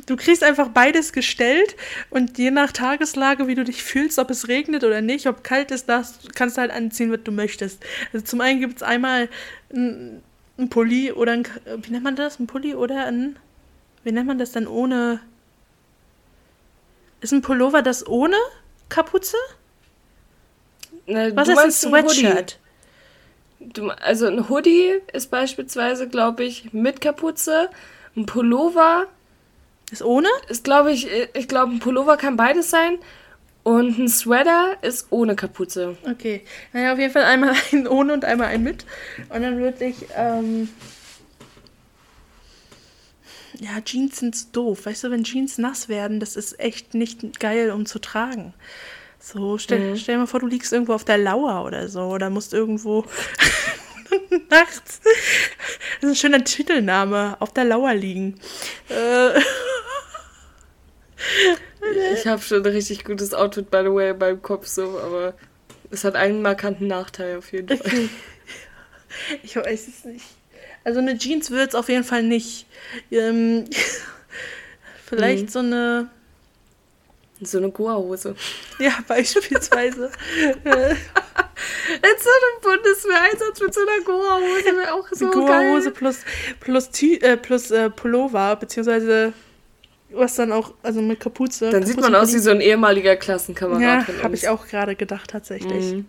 Du kriegst einfach beides gestellt und je nach Tageslage, wie du dich fühlst, ob es regnet oder nicht, ob kalt ist, das kannst du halt anziehen, was du möchtest. Also zum einen gibt es einmal ein, ein Pulli oder ein, wie nennt man das? Ein Pulli oder ein, wie nennt man das dann ohne ist ein Pullover das ohne Kapuze? Na, Was ist ein Sweatshirt? Du, also ein Hoodie ist beispielsweise, glaube ich, mit Kapuze. Ein Pullover Ist ohne? Ist, glaube ich, ich glaube, ein Pullover kann beides sein. Und ein Sweater ist ohne Kapuze. Okay. Naja, auf jeden Fall einmal ein ohne und einmal ein mit. Und dann würde ich, ähm, ja, Jeans sind doof. Weißt du, wenn Jeans nass werden, das ist echt nicht geil, um zu tragen. So, stell, mhm. stell dir mal vor, du liegst irgendwo auf der Lauer oder so oder musst irgendwo nachts. Das ist ein schöner Titelname, auf der Lauer liegen. Äh. Ich habe schon ein richtig gutes Outfit, by the way, in meinem Kopf so, aber es hat einen markanten Nachteil auf jeden Fall. Ich weiß es nicht. Also eine Jeans wird es auf jeden Fall nicht. Ähm, vielleicht mhm. so eine. So eine Goa-Hose. Ja, beispielsweise. Jetzt so ein Bundeswehreinsatz mit so einer Goa-Hose wäre auch so Goa-Hose plus, plus, äh, plus äh, Pullover, beziehungsweise was dann auch, also mit Kapuze. Dann Kapuze sieht man aus wie so ein ehemaliger Klassenkamerad. Ja, habe ich auch gerade gedacht, tatsächlich. Mhm.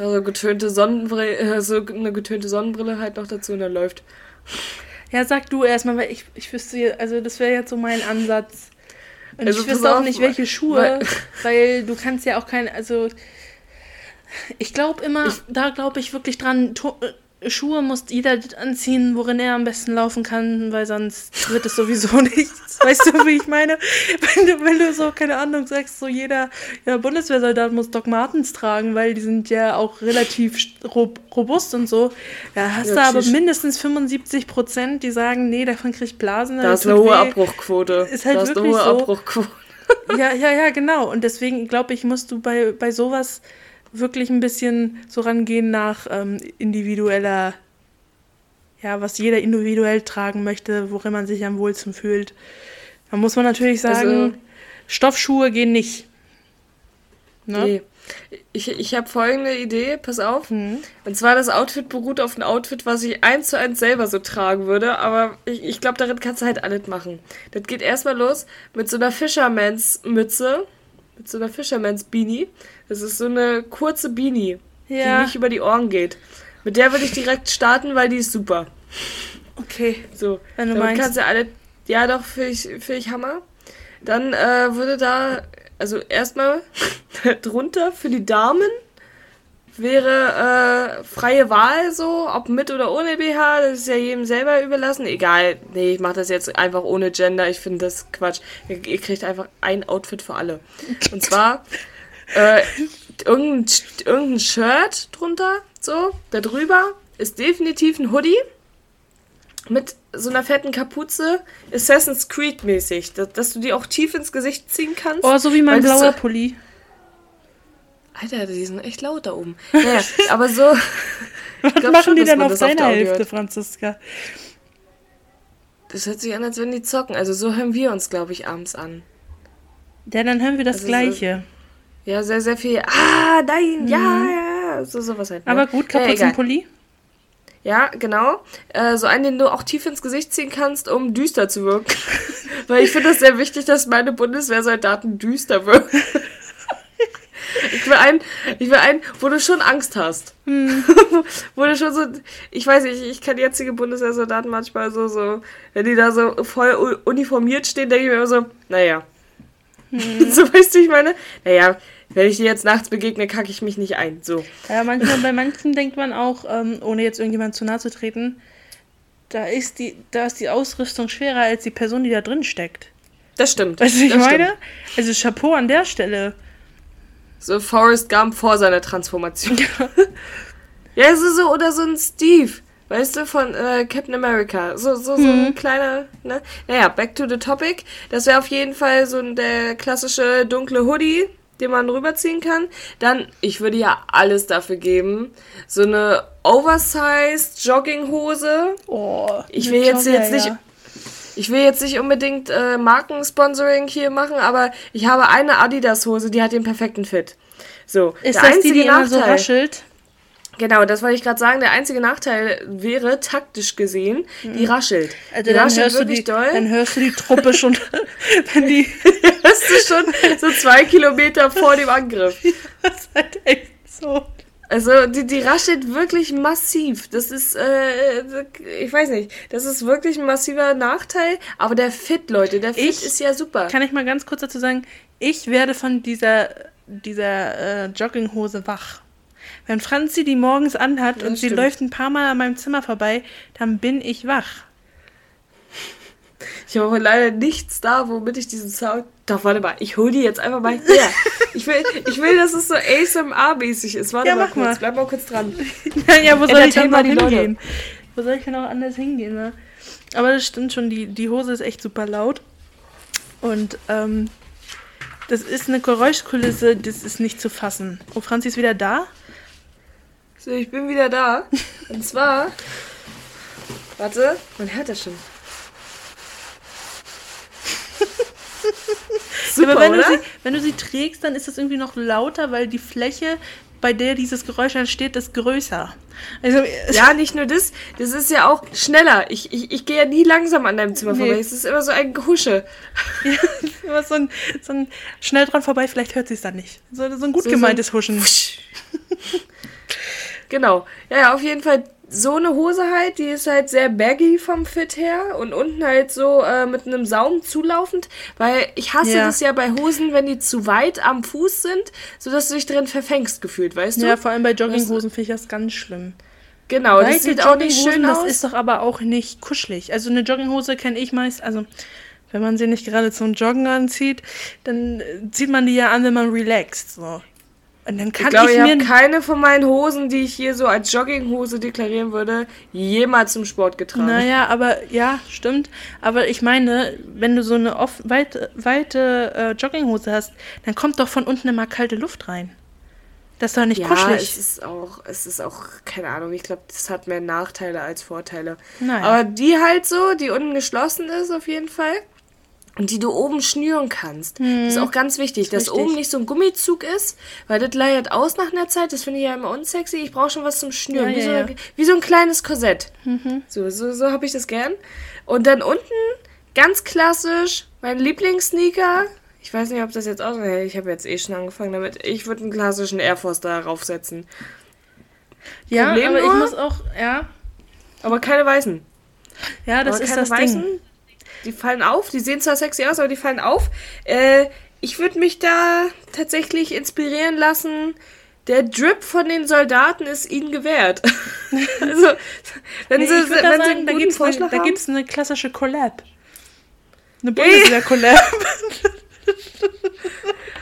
Also getönte Sonnenbrille, äh, so eine getönte Sonnenbrille halt noch dazu und dann läuft. Ja, sag du erstmal, weil ich, ich wüsste, also das wäre jetzt so mein Ansatz. Und also ich wüsste auch nicht, welche Schuhe, weil, weil, du kannst ja auch kein, also ich glaube immer, ich, da glaube ich wirklich dran, Schuhe muss jeder anziehen, worin er am besten laufen kann, weil sonst wird es sowieso nichts. Weißt du, wie ich meine? Wenn du, wenn du so, keine Ahnung, sagst, so jeder ja, Bundeswehrsoldat muss Doc Martens tragen, weil die sind ja auch relativ robust und so. Ja, hast ja, du aber mindestens 75 Prozent, die sagen, nee, davon krieg ich Blasen. Da ist eine hohe weh. Abbruchquote. Ist halt da wirklich ist eine hohe so. Abbruchquote. Ja, ja, ja, genau. Und deswegen glaube ich, musst du bei, bei sowas wirklich ein bisschen so rangehen nach ähm, individueller, ja, was jeder individuell tragen möchte, worin man sich am wohlsten fühlt. Da muss man natürlich sagen, also, Stoffschuhe gehen nicht. Ne? Nee. Ich, ich habe folgende Idee, pass auf. Mhm. Und zwar, das Outfit beruht auf einem Outfit, was ich eins zu eins selber so tragen würde, aber ich, ich glaube, darin kannst du halt alles machen. Das geht erstmal los mit so einer Fishermans-Mütze, mit so einer Fishermans-Beanie. Das ist so eine kurze Beanie, ja. die nicht über die Ohren geht. Mit der würde ich direkt starten, weil die ist super. Okay. So, wenn du meinst. kannst du alle. Ja, doch, finde ich, find ich Hammer. Dann äh, würde da, also erstmal drunter für die Damen wäre äh, freie Wahl so, ob mit oder ohne BH, das ist ja jedem selber überlassen. Egal, nee, ich mache das jetzt einfach ohne Gender, ich finde das Quatsch. Ihr, ihr, kriegt einfach ein Outfit für alle. Und zwar äh, irgendein, irgendein Shirt drunter, so, da drüber ist definitiv ein Hoodie mit so einer fetten Kapuze, Assassin's Creed mäßig, dass, dass, du die auch tief ins Gesicht ziehen kannst. Oh, so wie mein blauer Pulli. Alter, die sind echt laut da oben. Naja, aber so. Was machen schon, die denn auf deiner Hälfte, Franziska? Das hört sich an, als wenn die zocken. Also so hören wir uns, glaube ich, abends an. Ja, dann hören wir das also Gleiche. So ja, sehr, sehr viel. Ah, nein, mhm. ja, ja, so sowas halt. Ne? Aber gut, Kapuzenpulli. Ja, genau. Äh, so einen, den du auch tief ins Gesicht ziehen kannst, um düster zu wirken. Weil ich finde es sehr wichtig, dass meine Bundeswehrsoldaten düster wirken. Ich will einen, ich will einen, wo du schon Angst hast. Hm. wo du schon so, ich weiß nicht, ich kenne jetzige Bundeswehrsoldaten manchmal so, so, wenn die da so voll uniformiert stehen, denke ich mir immer so, naja. Hm. so weißt du, ich meine, naja, wenn ich dir jetzt nachts begegne, kacke ich mich nicht ein. So. Ja, manchmal, bei manchen denkt man auch, ähm, ohne jetzt irgendjemand zu nahe zu treten, da ist, die, da ist die Ausrüstung schwerer als die Person, die da drin steckt. Das stimmt. Weißt du, ich das meine? Stimmt. Also Chapeau an der Stelle. So Forrest Gump vor seiner Transformation. Ja, ja so, so, oder so ein Steve. Weißt du, von äh, Captain America. So, so, so hm. ein kleiner, ne? Naja, back to the topic. Das wäre auf jeden Fall so der klassische dunkle Hoodie, den man rüberziehen kann. Dann, ich würde ja alles dafür geben. So eine oversized Jogginghose. Oh, ich will jetzt, jetzt nicht. Ich will jetzt nicht unbedingt äh, Markensponsoring hier machen, aber ich habe eine Adidas-Hose, die hat den perfekten Fit. So, ist der das einzige die, die Nachteil, so raschelt? Genau, das wollte ich gerade sagen. Der einzige Nachteil wäre, taktisch gesehen, die mhm. raschelt. Also die dann, raschelt hörst du die, doll. dann hörst du die Truppe schon, wenn die... hörst du schon so zwei Kilometer vor dem Angriff. Das ist halt echt so. Also die, die raschelt wirklich massiv. Das ist, äh, ich weiß nicht, das ist wirklich ein massiver Nachteil. Aber der Fit, Leute, der Fit Ich- ist ja super. Kann ich mal ganz kurz dazu sagen, ich werde von dieser, dieser äh, Jogginghose wach. Wenn Franzi die morgens anhat Ja, und sie stimmt. läuft ein paar Mal an meinem Zimmer vorbei, dann bin ich wach. Ich habe leider nichts da, womit ich diesen Sound. Doch, warte mal, ich hole die jetzt einfach mal her. Ich will, ich will, dass es so ASMR-mäßig ist. Warte Ja, mal mach kurz, mal. bleib mal kurz dran. ja, wo soll ich denn noch mal die Leute. hingehen? Wo soll ich denn auch anders hingehen, ne? Aber das stimmt schon, die, die Hose ist echt super laut. Und ähm, das ist eine Geräuschkulisse, das ist nicht zu fassen. Oh, Franzi ist wieder da? So, ich bin wieder da. Und zwar. Warte, man hört das schon. Super, aber wenn oder? du, sie, wenn du sie trägst, dann ist das irgendwie noch lauter, weil die Fläche, bei der dieses Geräusch entsteht, ist größer. Also, Ja, nicht nur das, das ist ja auch schneller. Ich, ich, ich gehe ja nie langsam an deinem Zimmer Nee. vorbei. Es ist immer so ein Gehusche. ja, immer so ein, so ein schnell dran vorbei, vielleicht hört sie es dann nicht. So, so ein gut So- gemeintes Huschen. Genau. Ja, ja, auf jeden Fall so eine Hose halt, die ist halt sehr baggy vom Fit her und unten halt so äh, mit einem Saum zulaufend, weil ich hasse Ja. das ja bei Hosen, wenn die zu weit am Fuß sind, sodass du dich drin verfängst gefühlt, weißt du? Ja, vor allem bei Jogginghosen finde ich das ganz schlimm. genau, das Weite sieht auch nicht schön das aus. ist doch aber auch nicht kuschelig. Also eine Jogginghose kenne ich meist, also wenn man sie nicht gerade zum Joggen anzieht, dann äh, zieht man die ja an, wenn man relaxt. So. Und dann kann ich glaube, ich, ich, mir habe keine von meinen Hosen, die ich hier so als Jogginghose deklarieren würde, jemals zum Sport getragen. Naja, aber ja, stimmt. Aber ich meine, wenn du so eine off weite, weite äh, Jogginghose hast, dann kommt doch von unten immer kalte Luft rein. Das ist doch nicht ja, kuschelig. es ist auch, es ist auch, keine Ahnung, ich glaube, das hat mehr Nachteile als Vorteile. Naja. Aber die halt so, die unten geschlossen ist auf jeden Fall. Und die du oben schnüren kannst. Das ist auch ganz wichtig, dass Mhm. richtig. oben nicht so ein Gummizug ist, weil das leiert aus nach einer Zeit. Das finde ich ja immer unsexy. Ich brauche schon was zum Schnüren. Ja, wie, ja, so, ja. Mhm. wie so ein kleines Korsett. So, so, so habe ich das gern. Und dann unten, ganz klassisch, mein Lieblingssneaker. Ich weiß nicht, ob das jetzt auch. Ich habe jetzt eh schon angefangen damit. Ich würde einen klassischen Air Force da raufsetzen. ja, Problem aber ich nur- muss auch, ja, Aber keine weißen. ja, das aber ist das weißen. Ding. Die fallen auf. Die sehen zwar sexy aus, aber die fallen auf. Äh, ich würde mich da tatsächlich inspirieren lassen. Der Drip von den Soldaten ist ihnen gewährt. also, wenn Nee, sie, da wenn sagen, da gibt es eine, Vorschlag da haben. gibt's eine klassische Collab. Eine Bundeswehr-Collab.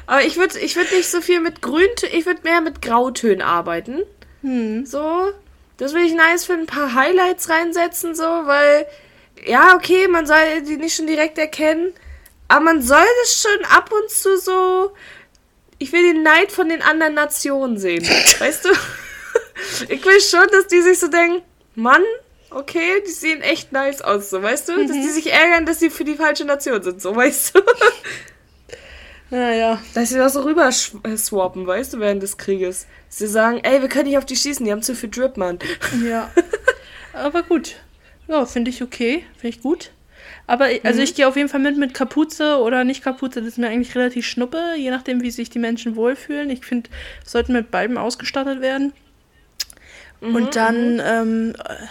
Aber ich würde ich würd nicht so viel mit Grün, ich würde mehr mit Grautönen arbeiten. Hm. So, das würde ich nice für ein paar Highlights reinsetzen, so, weil, ja, okay, man soll die nicht schon direkt erkennen, aber man soll das schon ab und zu so, ich will den Neid von den anderen Nationen sehen, weißt du? Ich will schon, dass die sich so denken, Mann, okay, die sehen echt nice aus, so, weißt du? Dass die sich ärgern, dass sie für die falsche Nation sind, so, weißt du? Naja. Dass sie das so rüber sch- äh, swappen, weißt du, während des Krieges. Dass sie sagen, ey, wir können nicht auf die schießen, die haben zu viel Drip, Mann. Ja. Aber gut. Ja, finde ich okay. Finde ich gut. Aber also ich gehe auf jeden Fall mit mit Kapuze oder nicht Kapuze. Das ist mir eigentlich relativ schnuppe, je nachdem, wie sich die Menschen wohlfühlen. Ich finde, sollten mit beidem ausgestattet werden. Und dann ähm, äh,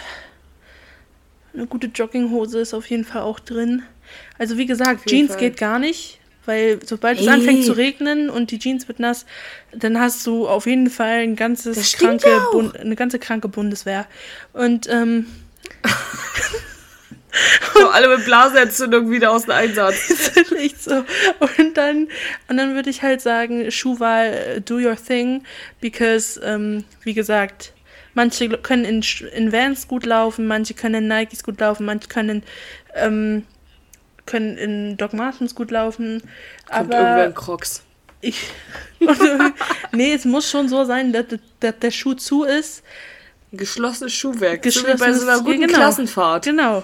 eine gute Jogginghose ist auf jeden Fall auch drin. Also wie gesagt, Jeans Fall. geht gar nicht, weil sobald es anfängt zu regnen und die Jeans wird nass, dann hast du auf jeden Fall ein ganzes kranke. Bund, eine ganze kranke Bundeswehr. Und ähm, So, alle mit Blasenentzündung wieder aus dem Einsatz. ist halt echt so. Und dann, und dann würde ich halt sagen, Schuhwahl, äh, do your thing, because, ähm, wie gesagt, manche können in, in Vans gut laufen, manche können in Nikes gut laufen, manche können, ähm, können in Doc Martens gut laufen. Kommt irgendwer in Aber Crocs. ich, und, nee, es muss schon so sein, dass, dass der Schuh zu ist. Geschlossenes Schuhwerk. so wie bei Geschlossenes- so einer guten ja, genau. Klassenfahrt. Genau.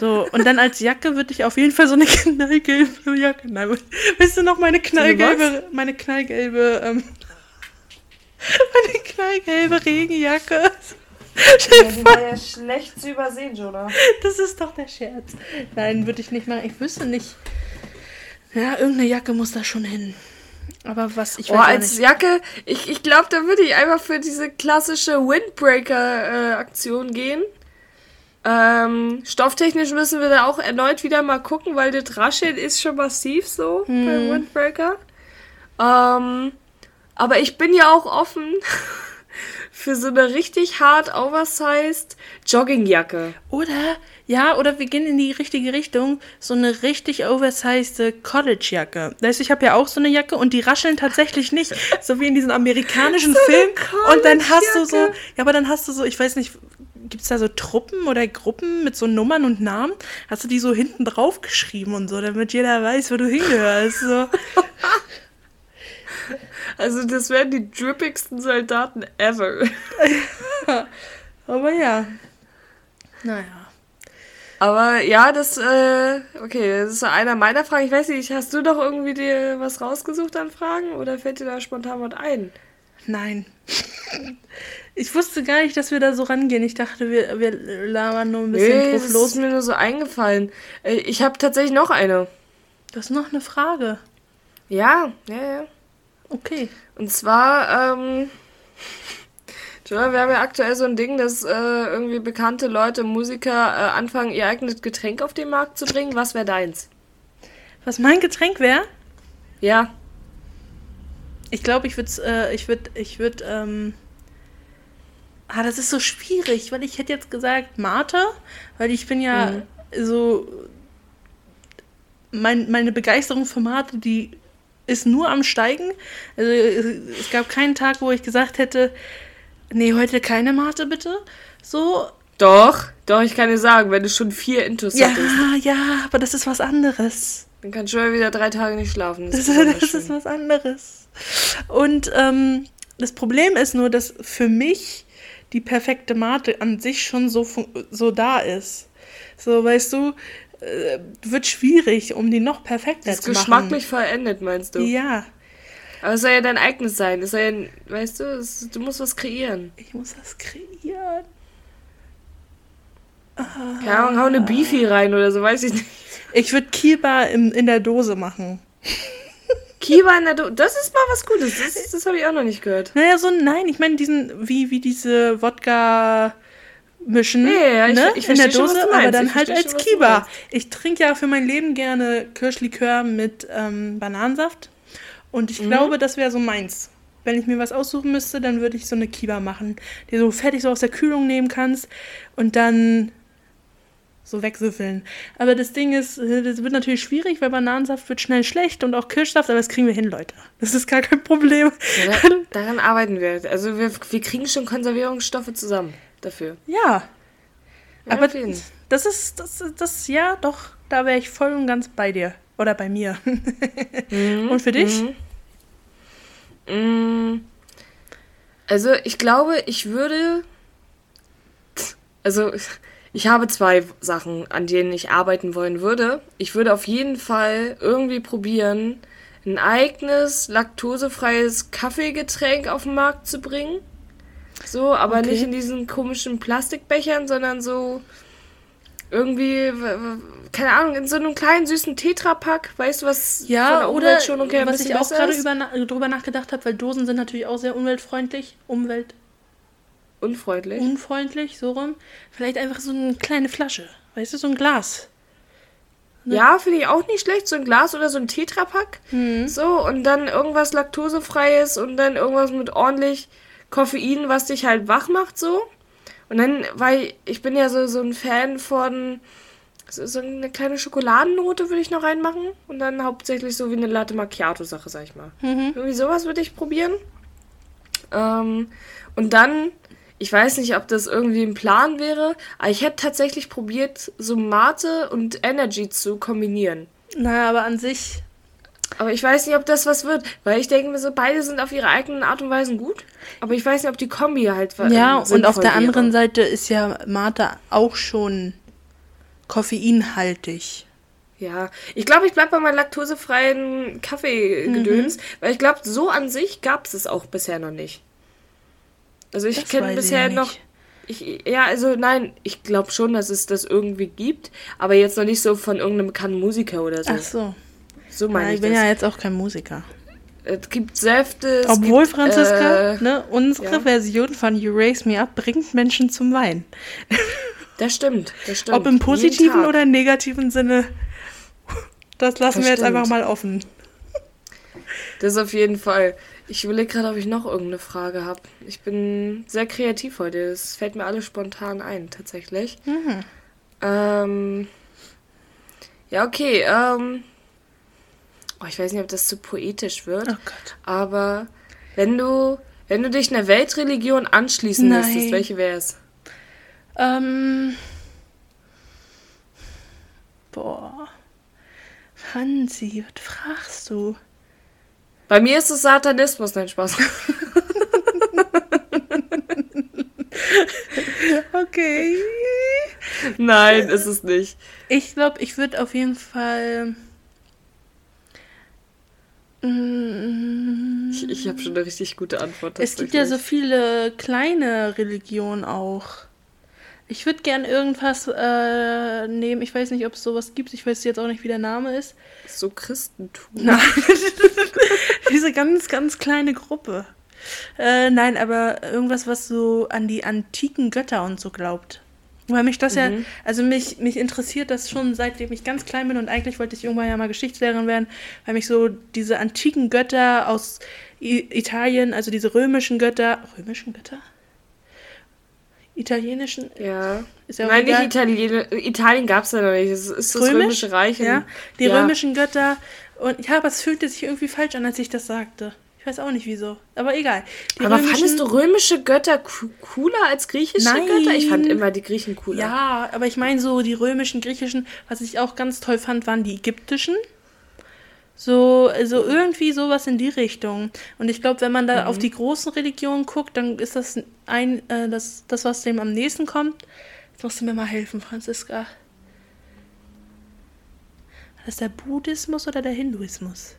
So, und dann als Jacke würde ich auf jeden Fall so eine knallgelbe Jacke. Nein, weißt du noch meine knallgelbe, meine knallgelbe, ähm, meine knallgelbe Regenjacke. die war ja schlecht zu übersehen, Jonah. Das ist doch der Scherz. Nein, würde ich nicht machen. Ich wüsste nicht. Ja, irgendeine Jacke muss da schon hin. Aber was, ich Oh, weiß auch als nicht. Jacke, ich, ich glaube, da würde ich einfach für diese klassische Windbreaker-Aktion gehen. Ähm, stofftechnisch müssen wir da auch erneut wieder mal gucken, weil das Rascheln ist schon massiv so Hm. beim Windbreaker. Ähm, aber ich bin ja auch offen für so eine richtig hart oversized Joggingjacke. Oder, ja, oder wir gehen in die richtige Richtung. So eine richtig oversized College-Jacke. Weißt du, ich habe ja auch so eine Jacke und die rascheln tatsächlich nicht. So wie in diesen amerikanischen So Filmen. Und dann hast du so, ja, aber dann hast du so, ich weiß nicht, gibt es da so Truppen oder Gruppen mit so Nummern und Namen? Hast du die so hinten drauf geschrieben und so, damit jeder weiß, wo du hingehörst. So. Also das wären die drippigsten Soldaten ever. Aber ja. Naja. Aber ja, das, äh, okay, das ist einer meiner Fragen. Ich weiß nicht, hast du doch irgendwie dir was rausgesucht an Fragen oder fällt dir da spontan was ein? Nein. Ich wusste gar nicht, dass wir da so rangehen. Ich dachte, wir, wir labern nur ein bisschen Nee, drauf los. ist mir nur so eingefallen. Äh, Ich habe tatsächlich noch eine. Das ist noch eine Frage. Ja, ja, ja. Okay. Und zwar, ähm, Joel, wir haben ja aktuell so ein Ding, dass äh, irgendwie bekannte Leute, Musiker äh, anfangen, ihr eigenes Getränk auf den Markt zu bringen. Was wäre deins? Was mein Getränk wäre? Ja. Ich glaube, ich würde, äh, ich würde, ich würde, ähm. Ah, das ist so schwierig, weil ich hätte jetzt gesagt Mate, weil ich bin ja Mhm. so. Mein, meine Begeisterung für Mate, die ist nur am Steigen. Also, es gab keinen Tag, wo ich gesagt hätte, nee, heute keine Mate bitte. So, Doch, doch, ich kann dir sagen, wenn du schon vier Intus ja, hattest, ja, aber das ist was anderes. dann kann Joel wieder drei Tage nicht schlafen. Das, das ist schön. was anderes. Und ähm, das Problem ist nur, dass für mich die perfekte Mate an sich schon so, so da ist. So, weißt du, äh, wird schwierig, um die noch perfekter Das ist zu machen. geschmacklich vollendet, meinst du? Ja, Aber es soll ja dein eigenes sein. Es soll ja, weißt du, es, du musst was kreieren. ich muss das kreieren. Keine Ahnung, hau eine Beefy rein oder so, weiß ich nicht. Ich würde Kiba im, in der Dose machen. Kiba in der Do Das ist mal was Gutes. Das, das habe ich auch noch nicht gehört. Naja, so, nein, ich meine diesen, wie, wie diese Wodka mischen, Ja, ja, ja, ich- ne? ich in der schon, was Dose, du aber dann Ich halt als schon, was Kiba. Ich trinke ja für mein Leben gerne Kirschlikör mit ähm, Bananensaft und Mhm. ich glaube, das wäre so meins. Wenn ich mir was aussuchen müsste, dann würde ich so eine Kiba machen, die du fertig so aus der Kühlung nehmen kannst und dann so wegsüffeln. Aber das Ding ist, äh, das wird natürlich schwierig, weil Bananensaft wird schnell schlecht und auch Kirschsaft, aber das kriegen wir hin, Leute. Das ist gar kein Problem. Ja, da, daran arbeiten wir. Also wir, wir kriegen schon Konservierungsstoffe zusammen dafür. Ja, Ja, aber jeden. das ist, das, das, ja, doch, da wäre ich voll und ganz bei dir. Oder bei mir. und für dich? Mm, Also ich glaube, ich würde. Also ich habe zwei Sachen, an denen ich arbeiten wollen würde. Ich würde auf jeden Fall irgendwie probieren, ein eigenes laktosefreies Kaffeegetränk auf den Markt zu bringen. So, aber Okay. nicht in diesen komischen Plastikbechern, sondern so irgendwie, keine Ahnung, in so einem kleinen süßen Tetrapack. Weißt du, was von Ja, der oder ein was ich auch gerade na, drüber nachgedacht habe, weil Dosen sind natürlich auch sehr umweltfreundlich. Unfreundlich. Umweltunfreundlich, so rum. Vielleicht einfach so eine kleine Flasche. Weißt du, so ein Glas. Ja, finde ich auch nicht schlecht. So ein Glas oder so ein Tetrapack. Mhm. So, und dann irgendwas Laktosefreies und dann irgendwas mit ordentlich Koffein, was dich halt wach macht, so. Und dann, weil ich bin ja so, so ein Fan von so, so eine kleine Schokoladennote würde ich noch reinmachen. Und dann hauptsächlich so wie eine Latte Macchiato-Sache, sag ich mal. Mhm. Irgendwie sowas würde ich probieren. Ähm, und dann, ich weiß nicht, ob das irgendwie ein Plan wäre, aber ich hätte tatsächlich probiert, so Mate und Energy zu kombinieren. Na, aber an sich, Aber ich weiß nicht, ob das was wird, weil ich denke mir so, beide sind auf ihre eigenen Art und Weise gut. Aber ich weiß nicht, ob die Kombi halt wa- ja, und auf der wäre. anderen Seite ist ja Mate auch schon koffeinhaltig. Ja, ich glaube, ich bleib bei meinem laktosefreien Kaffeegedöns, Mhm. weil ich glaube, so an sich gab es es auch bisher noch nicht. Also ich kenne bisher ja noch. Ich, ja, also nein, ich glaube schon, dass es das irgendwie gibt, aber jetzt noch nicht so von irgendeinem bekannten Musiker oder so. Ach so. So Ja, meine ich ich bin das. ja jetzt auch kein Musiker. Es gibt Säfte. Es Obwohl, gibt, Franziska, äh, ne, unsere ja. Version von You Raise Me Up bringt Menschen zum Weinen. Das stimmt, das stimmt. Ob im positiven oder negativen Sinne, das lassen Das wir jetzt stimmt. einfach mal offen. Das auf jeden Fall. Ich überlege gerade, ob ich noch irgendeine Frage habe. Ich bin sehr kreativ heute. Es fällt mir alles spontan ein, tatsächlich. Mhm. Ähm, ja, okay. Ähm, oh, ich weiß nicht, ob das zu poetisch wird. Oh Gott. Aber wenn du, wenn du dich einer Weltreligion anschließen Nein. müsstest, welche wäre es? Ähm. Boah. Hansi, was fragst du? Bei mir ist es Satanismus, nein, Spaß. Okay. nein, ist es nicht. Ich glaube, ich würde auf jeden Fall. Mm, Ich, ich habe schon eine richtig gute Antwort. Es gibt ja so viele kleine Religionen auch. Ich würde gern irgendwas äh, nehmen. Ich weiß nicht, ob es sowas gibt. Ich weiß jetzt auch nicht, wie der Name ist. So Christentum. Nein. Diese ganz, ganz kleine Gruppe. Äh, nein, aber irgendwas, was so an die antiken Götter und so glaubt. Weil mich das ja, also mich, mich interessiert das schon seitdem ich ganz klein bin und eigentlich wollte ich irgendwann ja mal Geschichtslehrerin werden, weil mich so diese antiken Götter aus I Italien, also diese römischen Götter, römischen Götter? Italienischen? Ja. Ist ja Nein, nicht. Italien. Italien gab es ja noch nicht. Es ist das Römische Reich. Ja, die ja. römischen Götter. Und ja, aber es fühlte sich irgendwie falsch an, als ich das sagte. Ich weiß auch nicht wieso. Aber egal. Die Aber römischen- fandest du römische Götter co- cooler als griechische Nein. Götter? Ich fand immer die Griechen cooler. Ja, aber ich meine so die römischen, griechischen, was ich auch ganz toll fand, waren die ägyptischen. So, also irgendwie sowas in die Richtung. Und ich glaube, wenn man da Mhm. auf die großen Religionen guckt, dann ist das ein, äh, das, das, was dem am nächsten kommt. Jetzt musst du mir mal helfen, Franziska. War das der Buddhismus oder der Hinduismus?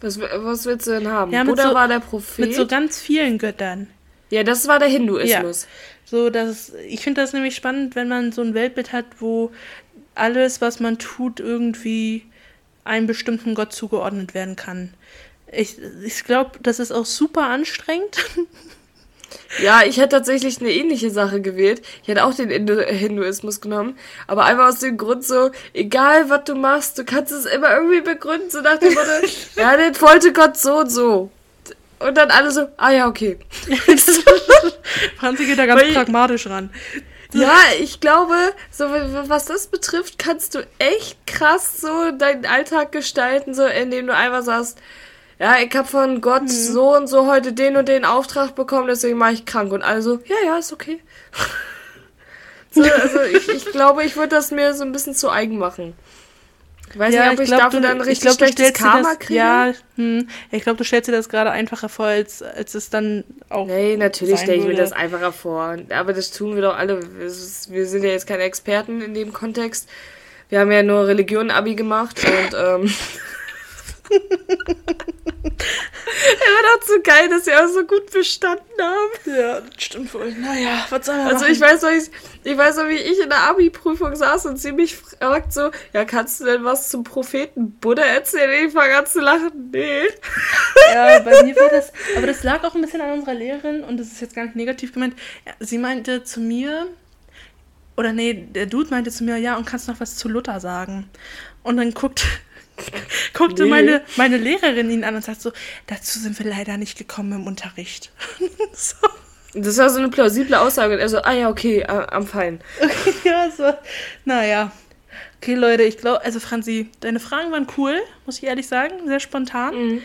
Was, was willst du denn haben? Ja, Buddha so- war der Prophet. Mit so ganz vielen Göttern. ja, das war der Hinduismus. So, das, ich finde das nämlich spannend, wenn man so ein Weltbild hat, wo alles, was man tut, irgendwie einem bestimmten Gott zugeordnet werden kann. Ich, ich glaube, das ist auch super anstrengend. Ja, ich hätte tatsächlich eine ähnliche Sache gewählt. Ich hätte auch den Hindu Hinduismus genommen. Aber einfach aus dem Grund so, egal was du machst, du kannst es immer irgendwie begründen. So nach dem Motto, ja, den wollte Gott so und so. Und dann alle so, ah ja, okay. Franzi geht da ganz Weil- pragmatisch ran. Ja, ich glaube, so was das betrifft, kannst du echt krass so deinen Alltag gestalten, so indem du einfach sagst, ja, ich habe von Gott so und so heute den und den Auftrag bekommen, deswegen mache ich krank und also, ja, ja, ist okay. so, also ich, ich glaube, ich würde das mir so ein bisschen zu eigen machen. Ich weiß nicht, ob ich, glaub, dafür du- dann richtig glaub, du schlechtes Karma das, kriege. Ja, hm, ich glaube, du stellst dir das gerade einfacher vor, als, als es dann auch. Nee, natürlich stelle ich mir das einfacher vor. Aber das tun wir doch alle. Wir sind ja jetzt keine Experten in dem Kontext. Wir haben ja nur Religion-Abi gemacht und ähm. Er war doch so geil, dass wir auch so gut bestanden haben. Ja, das stimmt wohl. Naja, was soll Also ich weiß noch, ich, ich weiß noch, wie ich in der Abi-Prüfung saß und sie mich fragt so, ja, kannst du denn was zum Propheten Buddha erzählen? Ich fange an zu lachen. Nee. Ja, bei mir war das, aber das lag auch ein bisschen an unserer Lehrerin und das ist jetzt gar nicht negativ gemeint. Sie meinte zu mir, oder nee, der Dude meinte zu mir, ja, und kannst noch was zu Luther sagen? Und dann guckt, guckte Nee. meine, meine Lehrerin ihn an und sagt so, dazu sind wir leider nicht gekommen im Unterricht. so. Das war so eine plausible Aussage. Und er so, ah ja, okay, äh, am Fein. ja, so. Naja. Okay, Leute, ich glaube, also Franzi, deine Fragen waren cool, muss ich ehrlich sagen, sehr spontan.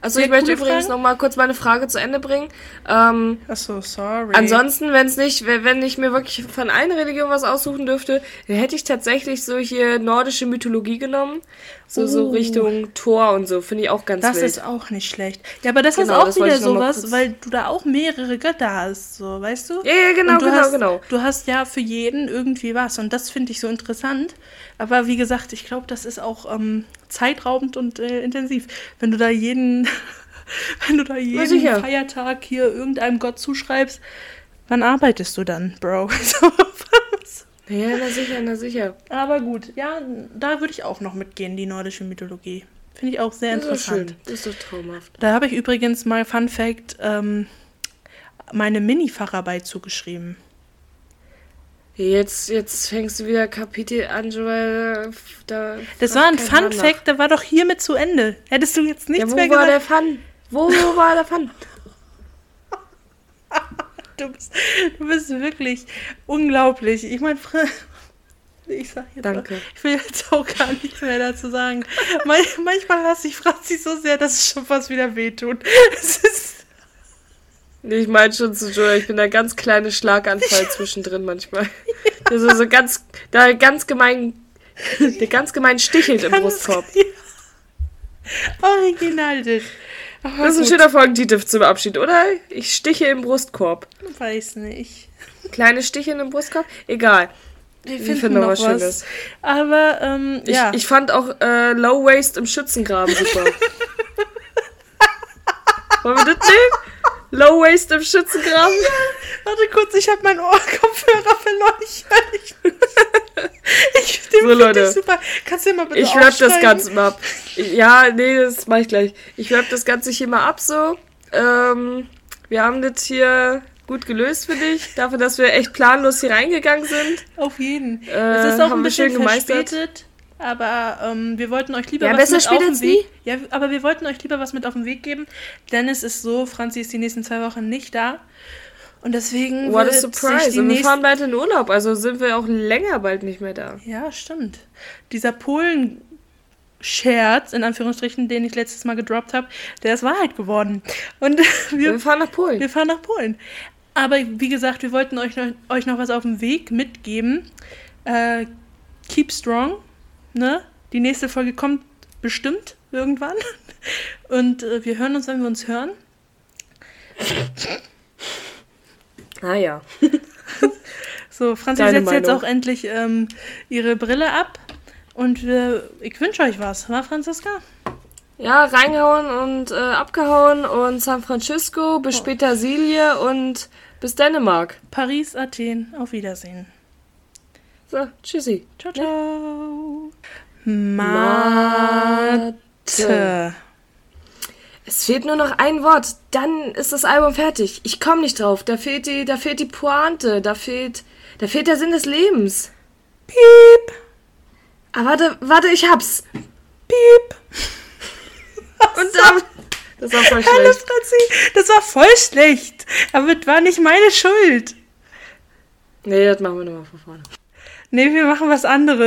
Also ich möchte übrigens Fragen. noch mal kurz meine Frage zu Ende bringen. Ähm, Achso, sorry. Ansonsten, wenn es nicht, wenn wenn ich mir wirklich von einer Religion was aussuchen dürfte, dann hätte ich tatsächlich so hier nordische Mythologie genommen. So, so Oh. Richtung Thor und so, finde ich auch ganz Das wild. ist auch nicht schlecht. Ja, aber das Genau, ist auch das wieder sowas, weil du da auch mehrere Götter hast, so, weißt du? Ja, ja, genau, genau, hast, genau. Du hast ja für jeden irgendwie was und das finde ich so interessant. Aber wie gesagt, ich glaube, das ist auch ähm, zeitraubend und äh, intensiv. Wenn du da jeden, wenn du da jeden sicher. Feiertag hier irgendeinem Gott zuschreibst, wann arbeitest du dann, Bro? So, was? Ja, na sicher, na sicher. aber gut, ja, da würde ich auch noch mitgehen, die nordische Mythologie. Finde ich auch sehr Das ist schön. interessant. Das ist doch traumhaft. Da habe ich übrigens mal, Fun Fact, ähm, meine Mini-Facharbeit zugeschrieben. Jetzt, jetzt fängst du wieder Kapitel an, Joel. Da Das war ein Fun. Fact, der war doch hiermit zu Ende. Hättest du jetzt nichts Ja, wo mehr war gesagt. der Fun? Wo war der Fun? Du bist, du bist wirklich unglaublich. Ich meine, ich sag jetzt Danke. Mal, ich will jetzt auch gar nichts mehr dazu sagen. Man, manchmal hasse ich Franzi so sehr, dass es schon fast wieder wehtut. Es ist, ich meine schon zu Joel, ich bin der ganz kleine Schlaganfall zwischendrin manchmal. Der so, so ganz, da ganz gemein, der ganz gemein stichelt im Brustkorb. original das. Aber Das ist ein schöner Folgentitel zum Abschied, oder? Ich stiche im Brustkorb. Weiß nicht. Kleine Stiche im Brustkorb? Egal. Wir Wir finden noch was Schönes. Aber, ähm, Ich, ja. ich fand auch äh, Low Waist im Schützengraben super. Wollen wir das nehmen? Low Waist im Schützengraben? Warte kurz, ich habe meinen Ohrkopfhörer verloren. Ich So, Leute. Super. Kannst du mal bitte Ich rap das? Ganze mal ab. Ja, nee, das mach ich gleich. Ich rap das Ganze hier mal ab so. Ähm, wir haben das hier gut gelöst, finde ich. Dafür, dass wir echt planlos hier reingegangen sind. Auf jeden. Äh, es ist auch ein bisschen schön gemeistert. Aber ähm, wir wollten euch lieber Ja, was mit auf den Weg. Ja, aber wir wollten euch lieber was mit auf den Weg geben, denn es ist so, Franzi ist die nächsten zwei Wochen nicht da. Und deswegen What a surprise. Und wir fahren bald in Urlaub, also sind wir auch länger bald nicht mehr da. Ja, stimmt. Dieser Polen-Scherz, in Anführungsstrichen, den ich letztes Mal gedroppt habe, der ist Wahrheit geworden. Und Wir wir, fahren nach Polen. wir fahren nach Polen. Aber wie gesagt, wir wollten euch noch, euch noch was auf dem Weg mitgeben. Äh, keep strong. Ne? Die nächste Folge kommt bestimmt irgendwann. Und äh, wir hören uns, wenn wir uns hören. Ah ja. So, Franzi Deine setzt jetzt Meinung. auch endlich ähm, ihre Brille ab. Und wir, ich wünsche euch was, wa, Franziska? Ja, reingehauen und äh, abgehauen und San Francisco, bis später Silje und bis Dänemark. Paris, Athen, auf Wiedersehen. So, tschüssi. Ciao, ciao. Mathe. Es fehlt nur noch ein Wort, dann ist das Album fertig. Ich komme nicht drauf. Da fehlt die, da fehlt die Pointe, da fehlt, da fehlt der Sinn des Lebens. Piep, Ah, warte, warte, ich hab's. piep. Und dann, das war voll Hallo, schlecht. Franzi. Das war voll schlecht. Aber das war nicht meine Schuld. Nee, das machen wir nochmal von vorne. Nee, wir machen was anderes.